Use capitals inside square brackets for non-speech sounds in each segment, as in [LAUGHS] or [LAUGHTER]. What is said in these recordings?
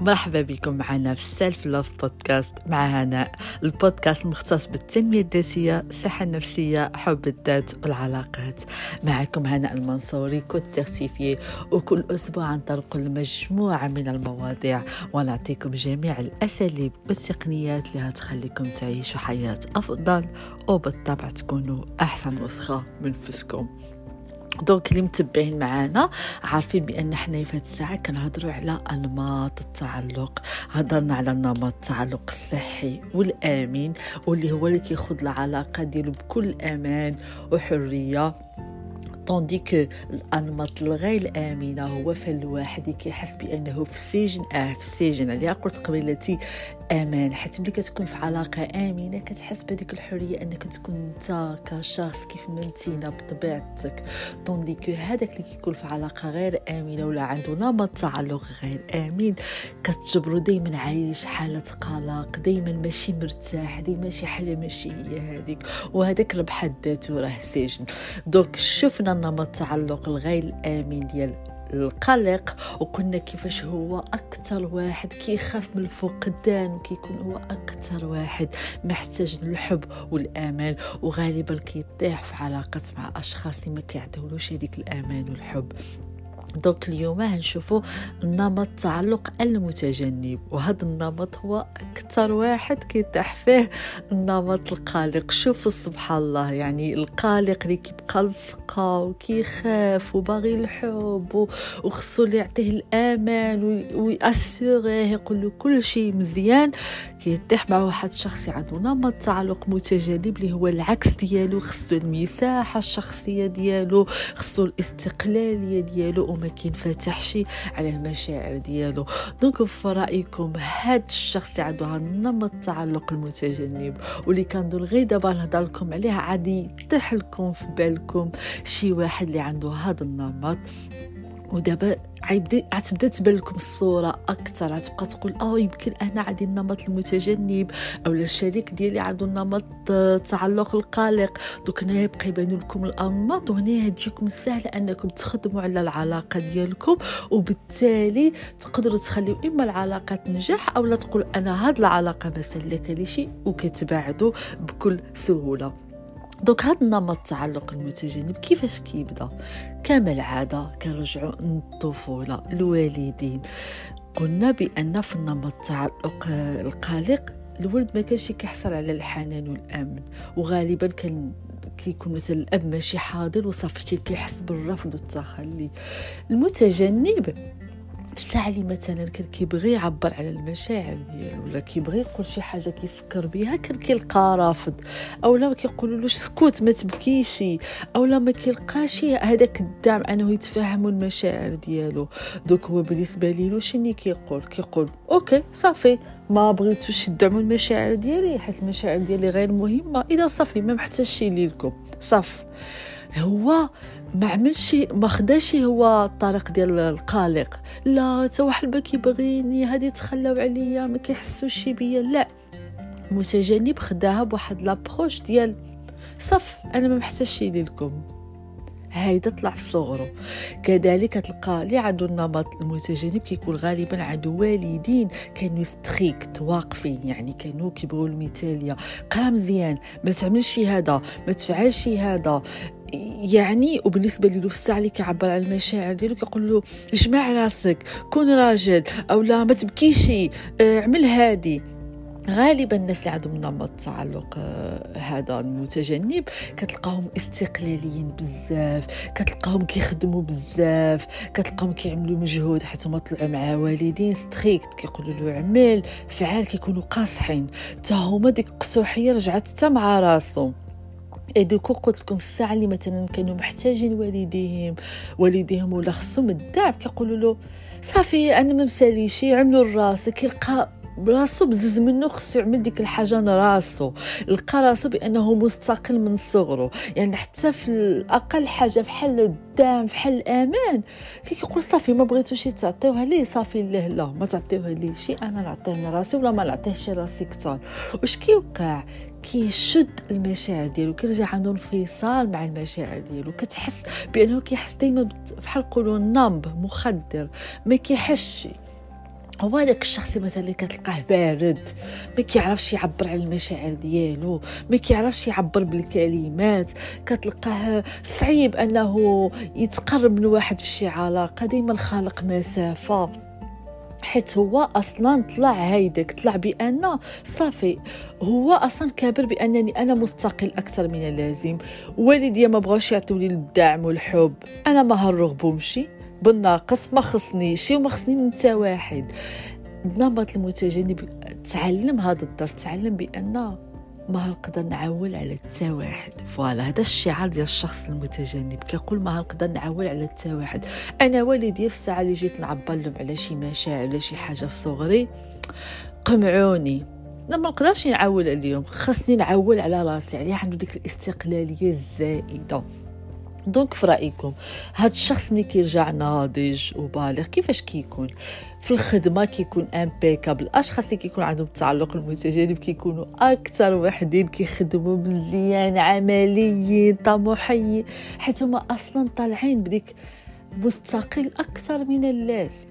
مرحبا بكم معنا في Self Love Podcast مع هناء البودكاست المختص بالتنمية الذاتية الصحة النفسية حب الذات والعلاقات. معكم هناء المنصوري coach certifiée وكل أسبوع نطلق مجموعة من المواضيع ونعطيكم جميع الأساليب والتقنيات اللي هتخليكم تعيشوا حياة أفضل وبالطبع تكونوا أحسن نسخة من نفسكم. donc اللي متبعين معانا عارفين بأن حنا في هاد الساعة كنهضروا على أنماط التعلق هضرنا على نمط التعلق الصحي والامين واللي هو اللي كيخوض العلاقة ديالو بكل أمان وحرية. طوندي كو الأنماط الغير امنه هو فالواحد كيحس بأنه في السجن آه في السجن. عليها قلت قبيلتي أمان. حيت ملي كتكون في علاقة آمنة كتحس بهذيك الحرية أنك تكون أنت كشخص كيف ما انتينا بطبيعتك. طوندي كو هذاك اللي كيكون في علاقة غير آمنة ولا عنده نمط تعلق غير آمن كتجبرو دائما عايش حالة قلق دائما ماشي مرتاح ديما شي حاجة ماشي هي هذيك. وهذاك بحد ذاته راه سجن. دونك شفنا نمط التعلق الغير آمن ديال القلق وقلنا كيفاش هو أكثر واحد كيخاف من الفقدان وكيكون هو أكثر واحد محتاج للحب والأمان وغالبا كيطيح في علاقات مع أشخاص اللي ما كيعطيولوش هذيك الأمان والحب. دونك اليوم هنشوفوا نمط التعلق المتجنب وهذا النمط هو أكثر واحد كيتاح فيه. النمط القلق شوفوا سبحان الله يعني القلق اللي كيبقى لصقة وكيخاف وباغي الحب وخصو اللي يعطيه الأمان ويأسيغيه يقول له كل شيء مزيان. كيتيح مع واحد الشخص عنده نمط تعلق متجانب اللي هو العكس ديالو خصو المساحة الشخصية ديالو خصو الاستقلالية ديالو وما كينفتحش على المشاعر ديالو. دونك في رأيكم هاد الشخص اللي عنده نمط التعلق المتجنب واللي كندور غير دابا نهضر لكم عليه عادي يطيح لكم في بالكم شي واحد اللي عنده هذا النمط. ودابا عيبدا غتبدا تبان لكم الصورة أكثر غتبقى تقول آه يمكن أنا عندي النمط المتجنب أو الشريك ديالي عنده النمط التعلق القلق. دوك هنا يبقى يبانوا لكم الأنماط وهنا تجيكم سهله أنكم تخدموا على العلاقة ديالكم وبالتالي تقدروا تخليو إما العلاقة تنجح أو لا تقول أنا هاد العلاقة ما سلكه وكتباعدوا بكل سهولة. دونك هاد النمط التعلق المتجنب كيفاش كيبدا؟ كما العادة كنرجعوا للطفوله الوالدين قلنا بأن في النمط التعلق القلق الولد ما كانش كيحصل على الحنان والأمن. وغالبا كان كيكون مثلا الأب ماشي حاضر وصافي كيحس بالرفض والتخلي. المتجنب الساعة اللي مثلا كان كيبغي يعبر على المشاعر ديالو ولا كيبغي يقول شي حاجة كيفكر بها كان كيلقى رافض. أو لا كيقولولوش سكوت ما تبكيش. أو لا ما كيلقاش هذاك الدعم أنه يتفهموا المشاعر ديالو. donc هو بالنسبة ليلو شنو كيقول؟ كيقول OK صافي ما بغيتوش تدعموا المشاعر ديالي حيت المشاعر ديالي غير مهمة. إذا صافي ما محتاجش ليكم صافي هو ما عملش ما خداش هو الطريق ديال القلق. لا حتى واحد ما كيبغيني هادي تخلاو عليا ما كيحسوش بيا. لا متجنب خداها بواحد l'approche ديال صافي. أنا ما محتاجش لكم. هيدا طلع في صغره كذلك تلقى اللي عنده النمط المتجنب كيكون غالبا عنده والدين. كانوا ستريكت واقفين. يعني كانوا كيبغوا المثالية. قرا مزيان. ما تعملش هذا. ما تفعلش هذا. يعني وبالنسبة له في الساعة اللي كيعبر على المشاعر ديالو كيقول له اجمع راسك كون راجل أو لا ما تبكيش آه، اعمل هادي. غالبا الناس اللي عندهم نمط التعلق آه، هذا المتجنب كتلقاهم استقلاليين بزاف كتلقاهم كيخدموا بزاف كتلقاهم كيعملوا مجهود حتى ما طلعوا مع والدين stricts كيقولوا له عمل فعال كيكونوا قاصحين. حتى هما ديك القسوحية رجعت حتى مع راسهم. donc قلت لكم الساعة اللي مثلا كانوا محتاجين والديهم والديهم ولا خصهم الدعم كيقولوا له صافي أنا ما مساليش عملوا راسك يلقى براسو بزز منه خصو يعمل ديك الحاجة راسو. لقى راسو بأنه مستقل من صغره يعني حتى في الأقل حاجة بحال الدعم بحال الأمان. كيقول صافي ما بغيتوش تعطيوها ليه؟ صافي له لا ما تعطيوها ليه شي. أنا نعطيه راسي ولا ما نعطيهش راسي كثر واش كيوقع؟ كيشد المشاعر ديالو كيرجع عنده انفصال مع المشاعر ديالو. كتحس بأنه كيحس دائما بحال نقولوا نامب مخدر ما كيحسش. هو هذاك الشخص مثلا اللي كتلقاه بارد ما كيعرفش يعبر على المشاعر ديالو ما كيعرفش يعبر بالكلمات. كتلقاه صعيب أنه يتقرب من واحد في شي علاقة ديما خالق مسافة. حيت هو أصلا طلع هيداك طلع بأن صافي هو أصلا كابر بأنني أنا مستقل أكثر من اللازم. والديا ما بغاوش يعطوني الدعم والحب. أنا ما هنرغبهمش بالناقص ما خصنيش وما خصني من حتى واحد. النمط المتجنب تعلم هذا الدرس تعلم بأن ما نقدر نعول على حتى واحد. فوالا هذا الشعار ديال الشخص المتجنب كيقول ما نقدر نعول على حتى واحد. أنا والدي في الساعة اللي جيت نعبر لهم على شي مشاعر ولا شي حاجة في صغري قمعوني. ما نقدرش نعول عليهم. خاصني نعول على راسي. عليه عنده ديك الاستقلالية الزائدة. donc في رأيكم هاد الشخص ملي كيرجع ناضج وبالغ كيفاش كيكون؟ في الخدمة كيكون impeccable الأشخاص اللي كيكون عندهم التعلق المتجنب كيكونوا أكثر وحدين كيخدموا مزيان عمليين طموحيين حيت هما أصلا طالعين بديك مستقل أكثر من اللازم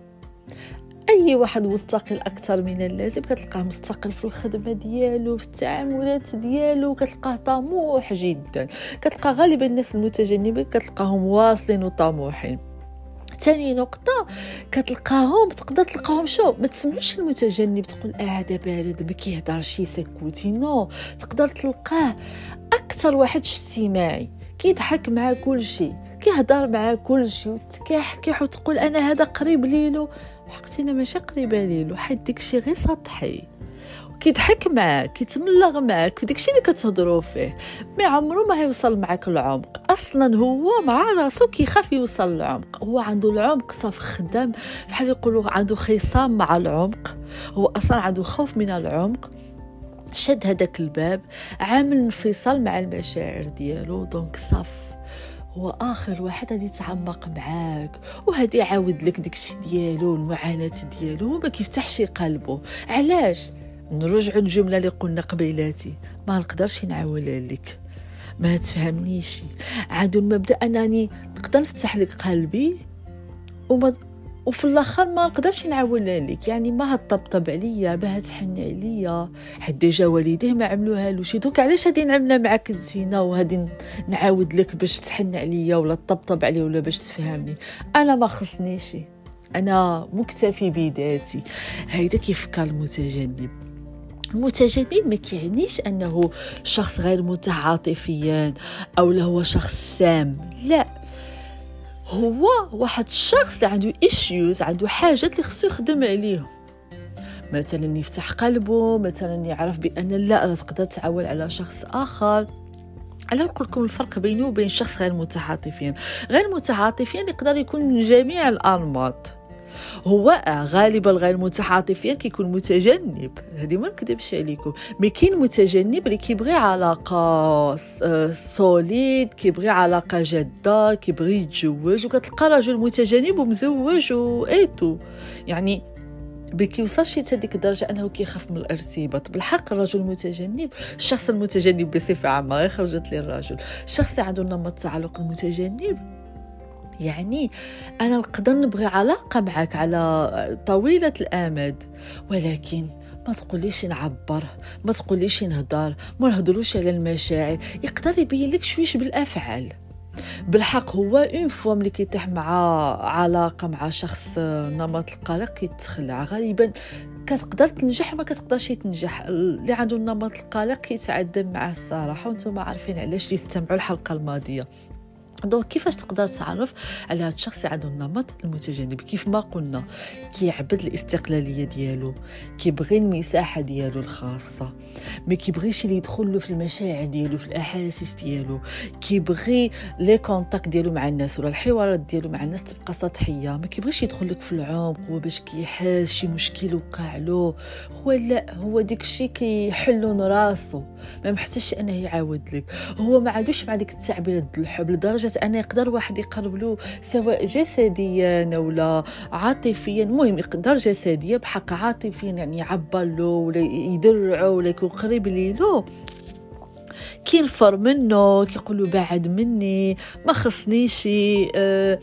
أي واحد مستقل أكثر من اللازم كتلقاه مستقل في الخدمة ديالو في التعاملات ديالو كتلقاه طموح جدا. كتلقى غالبا الناس المتجنبين كتلقاهم واصلين وطموحين. ثاني نقطة كتلقاهم تقدر تلقاهم شو؟ ما تسمعش المتجنب تقول آه هذا بارد ما كيهضرش يسكوتي non تقدر تلقاه أكثر واحد اجتماعي كيضحك مع كل شيء كيهضر مع كل شيء كيحكي وتقول أنا هذا قريب ليلو. حقيقتا ماشي قريبه ليلو حيت داكشي غير سطحي. كيضحك معاك كيتملغ معاك في داكشي اللي كتهضروا فيه ما عمره ما هيوصل معاك العمق. أصلا هو مع راسو كيخاف يوصل للعمق هو عنده العمق صاف خدام بحال يقولوا عنده خصام مع العمق. هو أصلا عنده خوف من العمق. شد هذاك الباب عامل انفصال مع المشاعر ديالو دونك صافي هو اخر واحد غادي يتعمق معاك وهادي يعاود لك داكشي ديالو المعاناه ديالو وما كيفتحش قلبه. علاش؟ نرجع الجمله اللي قلنا قبيلاتي ما نقدرش نعاولها لك. ما تفهمنيش. عادو المبدا أنني نقدر نفتح لك قلبي وفي الأخر ما نقدرش نعاونها لك يعني ما هتطبطب عليا ما هتحني عليا. حد ديجا والديه ما عملوها له شي دوك علاش غادي نعملها معاك زينه وهادي نعاود لك باش تحن عليا ولا تطبطب عليا ولا باش تفهمني؟ أنا ما خصنيش. أنا مكتفي بذاتي. هيدا كيفكر المتجنب. المتجنب ما كيعنيش أنه شخص غير متعاطفيا أو هو شخص سام. لا. هو واحد الشخص عنده ايشيوز عنده حاجات اللي خصو يخدم عليهم. مثلا يفتح قلبه مثلا يعرف بأن لا تقدر تعول على شخص آخر. أنا نقول الفرق بينه وبين شخص غير متعاطفين. غير متعاطفين يقدر يكون من جميع الأنماط. هو غالبا غير متعاطفيا كيكون متجنب. هذه ما نكذبش عليكم. مي كاين متجنب اللي كيبغي علاقة solide كيبغي علاقة جادة كيبغي يتزوج وكتلقى رجل متجنب ومزوج وايتو يعني ما كيوصلش حتى ديك الدرجة أنه كيخاف من الارتباط. بالحق الرجل المتجنب الشخص المتجنب بصفة عامة غير خرجت لي الشخص اللي عنده نمط التعلق المتجنب يعني أنا نقدر نبغي علاقة معك على طويلة الأمد ولكن ما تقوليش نعبر ما تقوليش نهضر ما نهضروش على المشاعر يقدر يبين لك شويش بالأفعال. بالحق هو اون فوا ملي كيتيح مع علاقة مع شخص نمط القلق كيتخلع غالبا كتقدر تنجح ما كتقدرش تنجح. اللي عنده نمط القلق كيتعدم معاه الصراحة وأنتم عارفين علاش يستمعوا الحلقة الماضية. donc كيفاش تقدر تعرف على هذا الشخص عنده النمط المتجنب كيف ما قلنا كيعبد الاستقلالية ديالو كيبغي المساحة ديالو الخاصة ما كيبغيش اللي يدخل له في المشاعر ديالو في الأحاسيس ديالو كيبغي les contacts ديالو مع الناس ولا الحوارات ديالو مع الناس تبقى سطحية ما كيبغيش يدخل لك في العمق هو باش كيحس شي مشكل وقع له. هو لا هو ديك الشيء كيحلو راسو ما محتاجش أنه يعاود لك. هو ما عندوش مع ديك التعبيرات الحب لدرجة لدرجه أن يقدر واحد يقرب له سواء جسديا ولا عاطفيا. المهم يقدر جسديا بحق عاطفيا يعني يعبر له ولا يدرعه ولا يكون قريب له كينفر منه كيقولوا بعد مني ما خصنيش آه،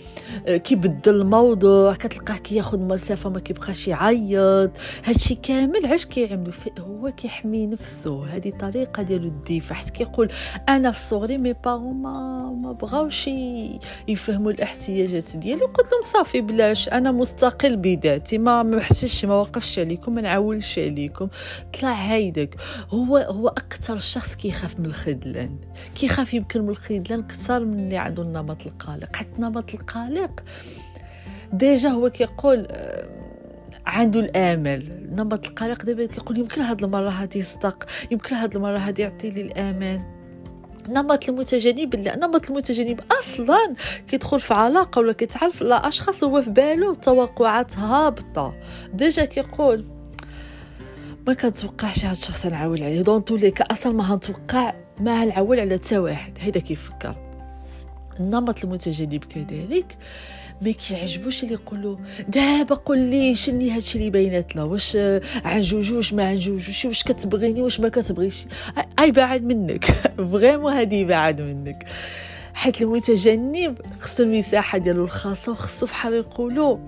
آه، كيبدل الموضوع. كتلقاه كياخذ مسافة ما كيبقاش يعيط. هادشي كامل علاش كيعملوا؟ هو كيحمي نفسه. هذه طريقة ديالو الدفاع حيت كيقول أنا في صغري مي بارون ما ما بغاوش يفهموا الاحتياجات ديالي. قلت لهم صافي بلاش. أنا مستقل بذاتي. ما ما حسيتش ما وقفش عليكم ما نعولش عليكم. طلع هيدك. هو هو أكثر شخص كيخاف من الخذلان كيخاف يمكن من الخذلان أكثر من اللي عنده النمط القلق. حتى النمط القلق déjà هو كيقول آه، عنده الآمل. نمط القلق دابا كيقول يمكن هاد المرة هادي يصدق يمكن هاد المرة هادي يعطي لي الامان نمط المتجنب لا نمط المتجنب أصلا كيدخل في علاقة ولا كيتعرف لا أشخاص هو في باله توقعات هابطه déjà كيقول ما كنتوقعش هاد الشخص نعول عليه. دون توليك أصلا ما هنتوقع ما هنعول على حتى واحد؟ هيدا كيفكر. النمط المتجنب كذلك. ما كيعجبوش اللي يقولوا دابا قول لي شني هادشي اللي بيناتنا؟ واش هنتجوجوش ما هنتجوجوش واش كتبغيني؟ واش ما كتبغيش؟ هيبعد منك. [LAUGHS] vraiment هادي بعد منك. حيت المتجنب خصو المساحة ديالو الخاصة وخصو فحال يقولوا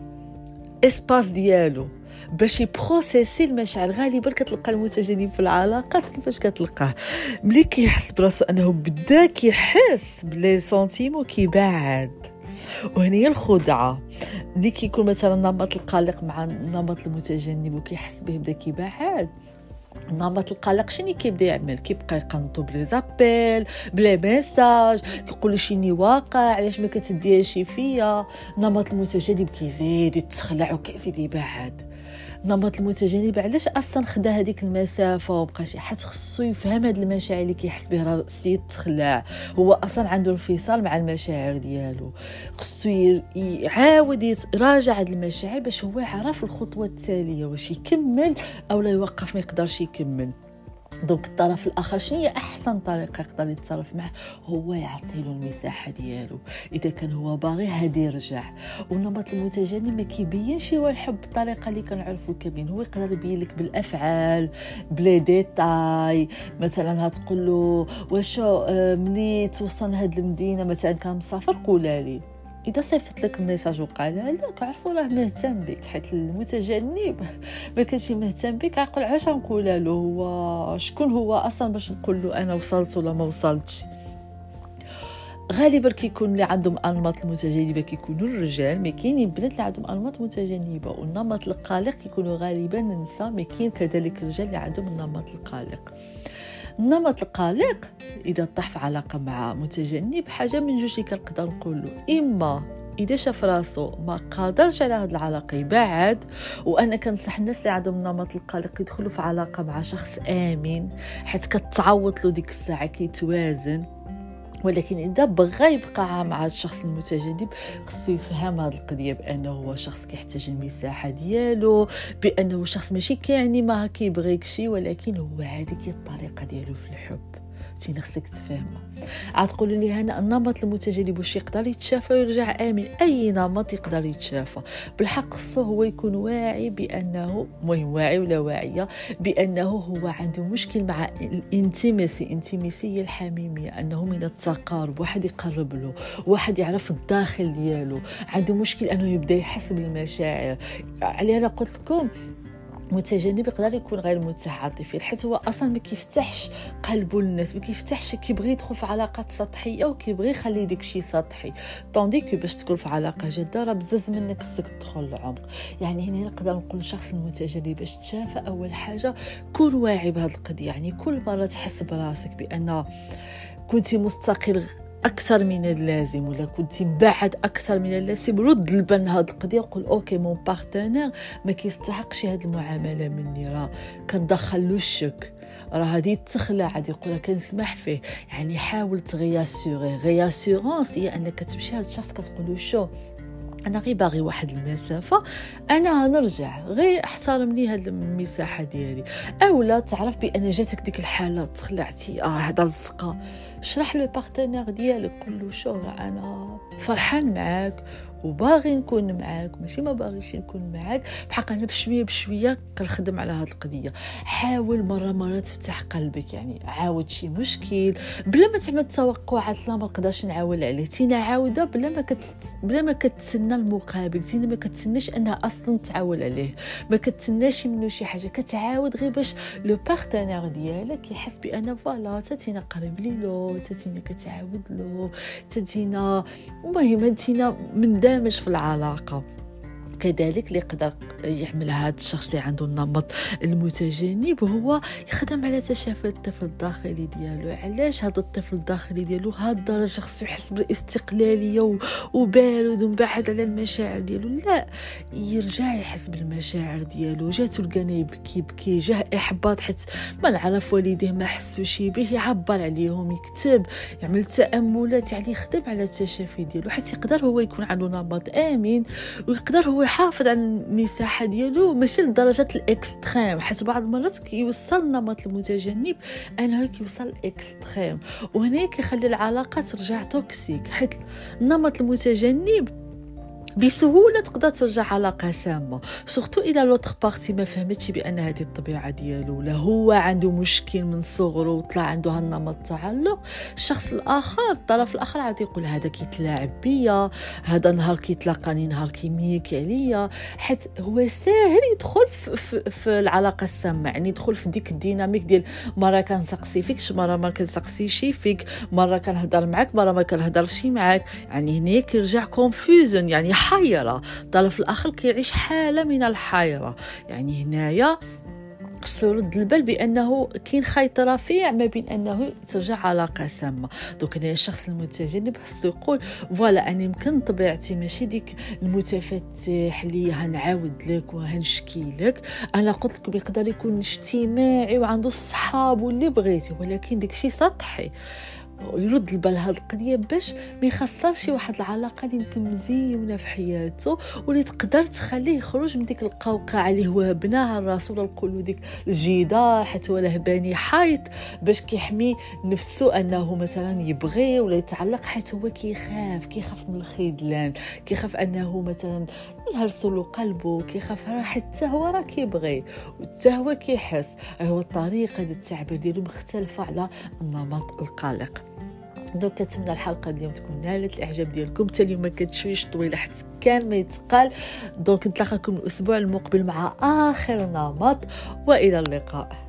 espace ديالو. باش ي process ي المشاعر. غالبا كتلقى المتجنب في العلاقات. كيفاش كتلقاه ملي كيحس براسو انه بدا كيحس ب les sentiments كيبعد. وهنا هي الخدعة. اللي كيكون مثلا نمط القلق مع النمط المتجنب وكيحس به بدا كيبعد نمط القلق شنو كيبدا يعمل؟ كيبقى يقنطو ب les appels ب les messages كيقول شيني واقع علاش ما كتديهاش فيا؟ نمط المتجنب كيزيد يتخلع وكيزيد يبعد. نمط المتجنب علاش أصلا خدا هذيك المسافة؟ وبقى شي حد خصو يفهم هاد المشاعر اللي كيحس بها السيد تخلع. هو أصلا عنده انفصال مع المشاعر ديالو. خصو يعاود يراجع هاد المشاعر باش هو يعرف الخطوة التالية واش يكمل أو لا يوقف ما يقدرش يكمل. دونك الطرف الآخر شنو هي أحسن طريقة يقدر يتصرف معه هو يعطي له المساحة ديالو. إذا كان هو باغي هادي يرجع. والنمط المتجانب ما كيبينش هو الحب بالطريقة اللي كنعرفو كاين هو يقدر يبين لك بالأفعال بلي ديتاي. مثلا هتقول له واش آه، ملي توصل لهاد المدينة مثلا كان مسافر؟ قولها لي. إذا صيفط لك message وقال لك عرفوا راه مهتم بك حيت المتجنب ما كانش مهتم بك عقل علاش نقول له هو؟ شكون هو أصلا باش نقول له أنا وصلت ولا ما وصلتش؟ غالبا كيكون اللي عندهم أنماط المتجنبة كيكونوا الرجال ما كاينين بنات اللي عندهم أنماط متجنبة والنمط القلق كيكونوا غالبا النساء ما كاين كذلك الرجال اللي عندهم النمط القلق. النمط القلق إذا طاح في علاقة مع متجنب حاجة من جوج اللي كنقدر نقول إما إذا شاف راسو ما قادرش على هذه العلاقة يبعد وأنا كنصح الناس اللي عندهم النمط القلق يدخلوا في علاقة مع شخص امين حيت كتعوض له ديك الساعة كيتوازن. ولكن إذا بغى يبقى مع الشخص المتجنب خصو يفهم هذه القضية بأنه هو شخص كيحتاج المساحة ديالو بأنه شخص ماشي كيعني ما كيبغيك شي ولكن هو هذيك الطريقة ديالو في الحب. تينا خصك تفهمها عاد تقولوا لي هنا النمط المتجانب واش يقدر يتشافى ويرجع آمن. أي نمط يقدر يتشافى؟ بالحق خصو هو يكون واعي بأنه مهم واعي ولا واعية؟ بأنه هو عنده مشكل مع الانتيميسي انتيميسي هي الحميميه أنه من التقارب. واحد يقرب له. واحد يعرف الداخل ديالو. عنده مشكل أنه يبدأ يحس بالمشاعر. علي أنا قلت لكم متجنب يقدر يكون غير متعاطفي حيت هو أصلا ما كيفتحش قلبه للناس ما كيفتحش كيبغي يدخل في علاقات سطحية وكيبغي يخلي داك الشيء سطحي. طوندي كو باش تكون في علاقة جادة راه بزاف منك خصك تدخل العمق يعني هنا نقدر نقول للشخص المتجنب باش تشافى أول حاجة كون واعي بهذه القضية. يعني كل مرة تحس براسك بأن كنتي مستقل أكثر من اللازم ولا كنتي بعد أكثر من اللازم رد البال هاد القضية وقول okay mon partenaire ما كيستحقش هاد المعاملة مني راه كندخل له الشك. راه هادي تخلع غادي يقول كنسمح فيه. يعني حاول تغ rassurer rassurance هي أنك تمشي هاد الشخص كتقول له شو؟ أنا غير باغي واحد المسافة أنا غنرجع غير أحترم لي هاد المساحة ديالي. أولا تعرف بأن جاتك ديك الحاله تخلعتي آه هذا لصقه شرح له partenaire ديالك قول له شو أنا فرحان معاك. وباغي نكون معاك ماشي ما باغيش نكون معاك. بحق أنا بشوية بشوية كنخدم على هذه القضية. حاول مرة مرة تفتح قلبك يعني عاود شي مشكل. بلا ما تعمل توقعات لا ما نقدرش نعاول عليه. تينا عاودة بلا ما كت... بلا ما كتسنى المقابل تينا ما كتسناش أنها أصلا تعاول عليه. ما كتسناش منه شي حاجة كتعاود غير باش le partenaire ديالك يحس بأن voilà تاتينا قريب لي لو تاتينا كتعاود له تاتينا المهم تينا مندمج في العلاقة. كذلك اللي يقدر يعمل هذا الشخص اللي عنده النمط المتجنب هو يخدم على تشافي الطفل الداخلي ديالو. علاش هذا الطفل الداخلي ديالو هاد الدرجة خصو يحس بالاستقلالية وبارد ومبعد على المشاعر ديالو؟ لا يرجع يحس بالمشاعر ديالو. جاتو لقانا يبكي يبكي جاه إحباط حيت ما نعرف والديه ما حسوش به يعبر عليهم يكتب يعمل تأملات يعني يخدم على التشافي ديالو. حيت يقدر هو يكون عنده نمط آمن ويقدر هو يحافظ على المساحه ديالو ماشي لدرجة ال extrême حيت بعض المرات كيوصل النمط المتجنب أنه كيوصل ال extrême وهنا كيخلي العلاقة ترجع toxique حيت النمط المتجنب بسهولة تقدر ترجع علاقه سامه surtout إذا l'autre partie ما فهمتش بأن هذه الطبيعة ديالو. ولا هو عنده مشكل من صغره وطلع عنده هالنمط التعلق الشخص الآخر الطرف الآخر عاد يقول هذا كيتلاعب بيا هذا نهار كيتلاقاني نهار كينيك عليا. حيت هو ساهل يدخل في, في, في العلاقة السامة. يعني يدخل في ديك ال dynamique ديال مرة كنسقسي فيك مرة ما كنسقسيش فيك. مرة كنهضر معاك مرة ما كنهضرش معاك يعني هنا كيرجع كونفوزن يعني حيرة الطرف الآخر كيعيش حالة من الحيرة. يعني هنايا خصو يرد البال بأنه كاين خيط رفيع ما بين أنه ترجع علاقه سامه دوك هنا الشخص المتجنب خصو يقول فوالا أنا يمكن طبيعتي ماشي ديك المتفتح اللي هنعاود لك وهنشكي لك. أنا قلت لكم يقدر يكون اجتماعي وعنده الصحاب واللي بغيتي ولكن داكشي سطحي. يرد البال هاد القضية باش ما يخسرش واحد العلاقة اللي يمكن مزيونة في حياته واللي تقدر تخليه يخرج من ديك القوقعة اللي هو بناها راسو ولا نقولوا ديك الجدار حتى ولا باني حيط باش كيحمي نفسه أنه مثلا يبغي ولا يتعلق حيت هو كيخاف كيخاف من الخذلان كيخاف أنه مثلا يهرسوا له قلبه كيخاف حتى هو راه كيبغي وحتى هو كيحس؟ هو الطريقة ديال التعبير ديالو مختلفه على النمط القلق. donc كنتمنى الحلقة اليوم تكون نالت الإعجاب ديالكم. حتى اليوم شوية طويله حتى كان ما يتقال. donc نتلاقاكم الأسبوع المقبل مع آخر نمط وإلى اللقاء.